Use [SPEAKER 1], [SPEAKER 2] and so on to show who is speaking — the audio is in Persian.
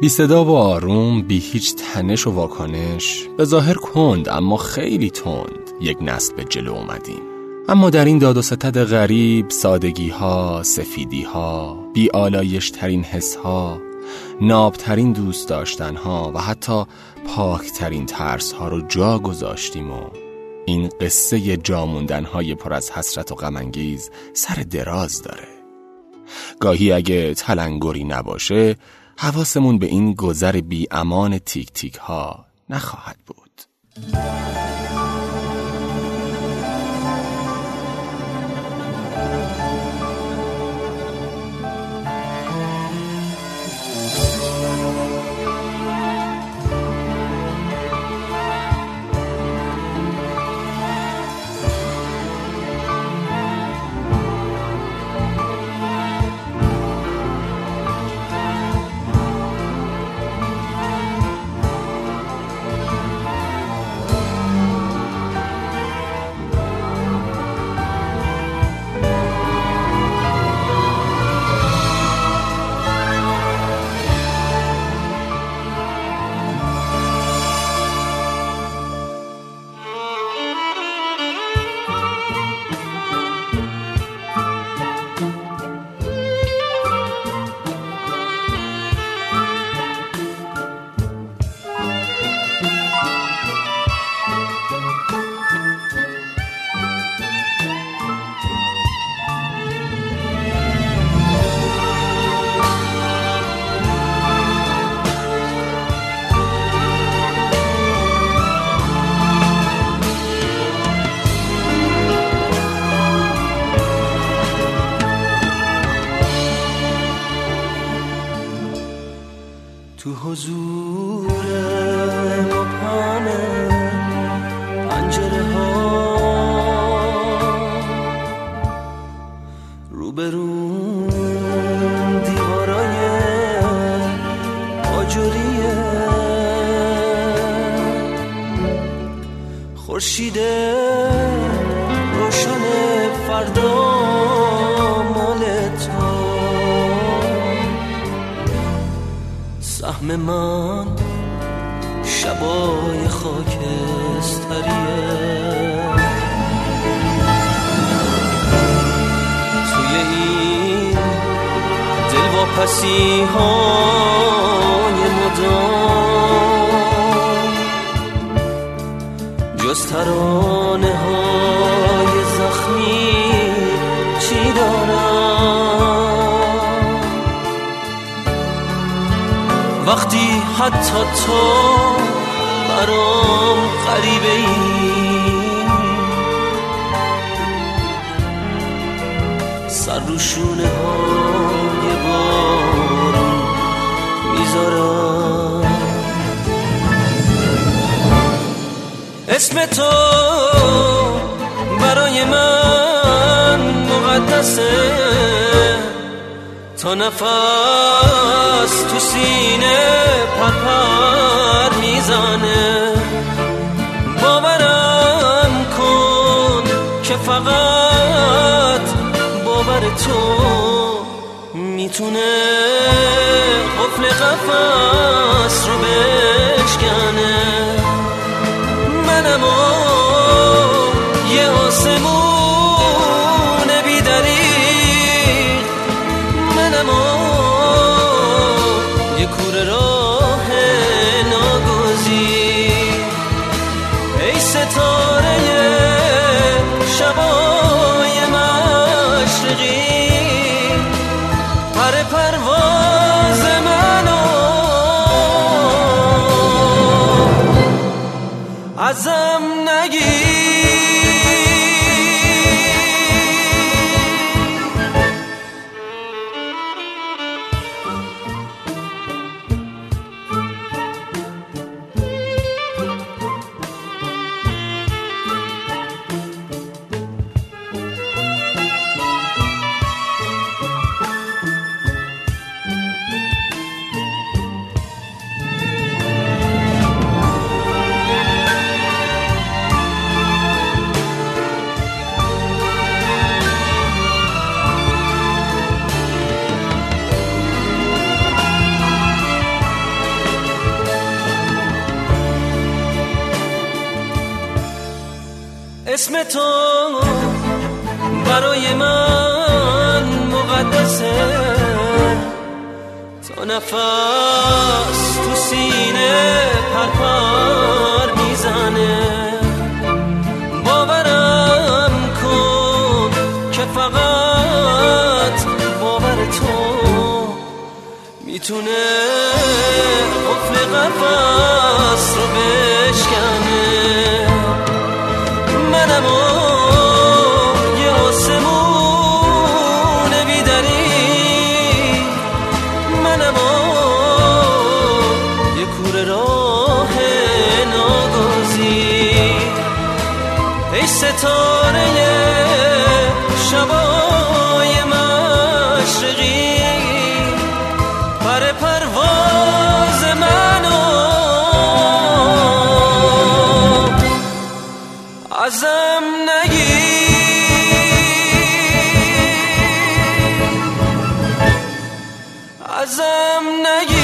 [SPEAKER 1] بی صدا و آروم بی هیچ تنش و واکنش. به ظاهر کند اما خیلی تند. یک نسل به جلو اومدیم. اما در این داد و ستد غریب سادگی ها سفیدی ها بی آلایش ترین حس ها نابترین دوست داشتن ها و حتی پاکترین ترس ها رو جا گذاشتیم و این قصه جاموندن های پر از حسرت و غمانگیز سر دراز داره. گاهی اگه تلنگری نباشه حواسمون به این گذر بی امان تیک تیک ها نخواهد بود.
[SPEAKER 2] حضور مبهم پنجره ها. روبرون دیوارای آجوریه خورشید روشن فردا. سهم من شبای خاکستریه. توی این دل واپسی های مدام جز ترانه حتی تو برام غریبه ای. سر رو شونه های بارون می‌ذارم. اسم تو برای من مقدسه. تا نفس می‌زنه باورم کن که فقط باور تو می‌تونه قفل قفص رو ازم نگیر. اسم تو برای من مقدسه. تا نفس تو سینه پرپر می‌زنه. باورم کن که فقط باور تو می‌تونه قفل قفص ای ستاره شبای مشرقی پر پرواز منو. ازم نگی ازم نگی